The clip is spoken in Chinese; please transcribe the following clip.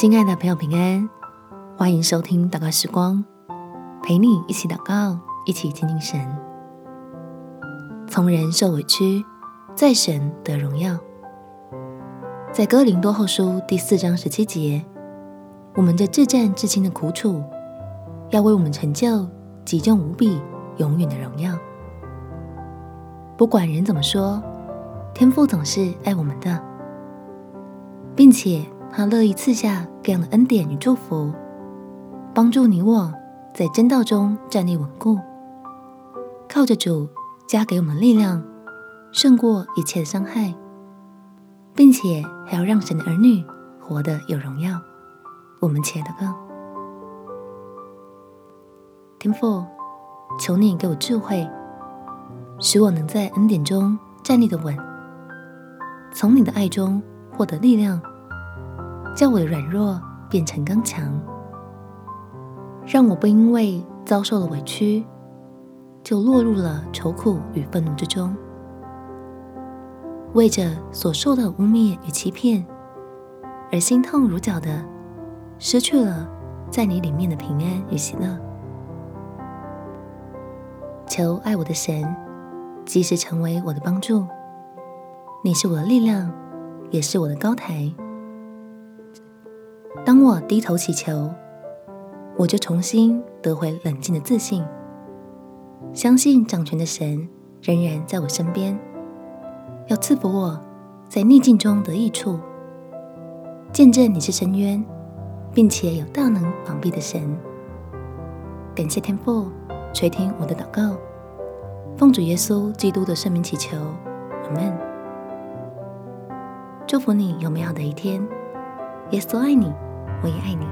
亲爱的朋友，平安，欢迎收听祷告时光，陪你一起祷告，一起亲近神。从人受委屈，在神得荣耀。在哥林多后书第四章十七节，我们这至战至轻的苦楚，要为我们成就极重无比、永远的荣耀。不管人怎么说，天父总是爱我们的，并且他乐意赐下各样的恩典与祝福，帮助你我在真道中站立稳固，靠着主加给我们力量，胜过一切的伤害，并且还要让神的儿女活得有荣耀。我们且祷告，天父，求你给我智慧，使我能在恩典中站立的稳，从你的爱中获得力量，叫我的软弱变成刚强，让我不因为遭受了委屈，就落入了愁苦与愤怒之中，为着所受的污蔑与欺骗而心痛如绞的，失去了在你里面的平安与喜乐。求爱我的神，即时成为我的帮助。你是我的力量，也是我的高台。当我低头祈求，我就重新得回冷静的自信，相信掌权的神仍然在我身边，要赐福我在逆境中得益处，见证你是深渊，并且有大能膀臂的神。感谢天父垂听我的祷告，奉主耶稣基督的圣名祈求，阿门。祝福你有美好的一天，耶稣爱你，我也爱你。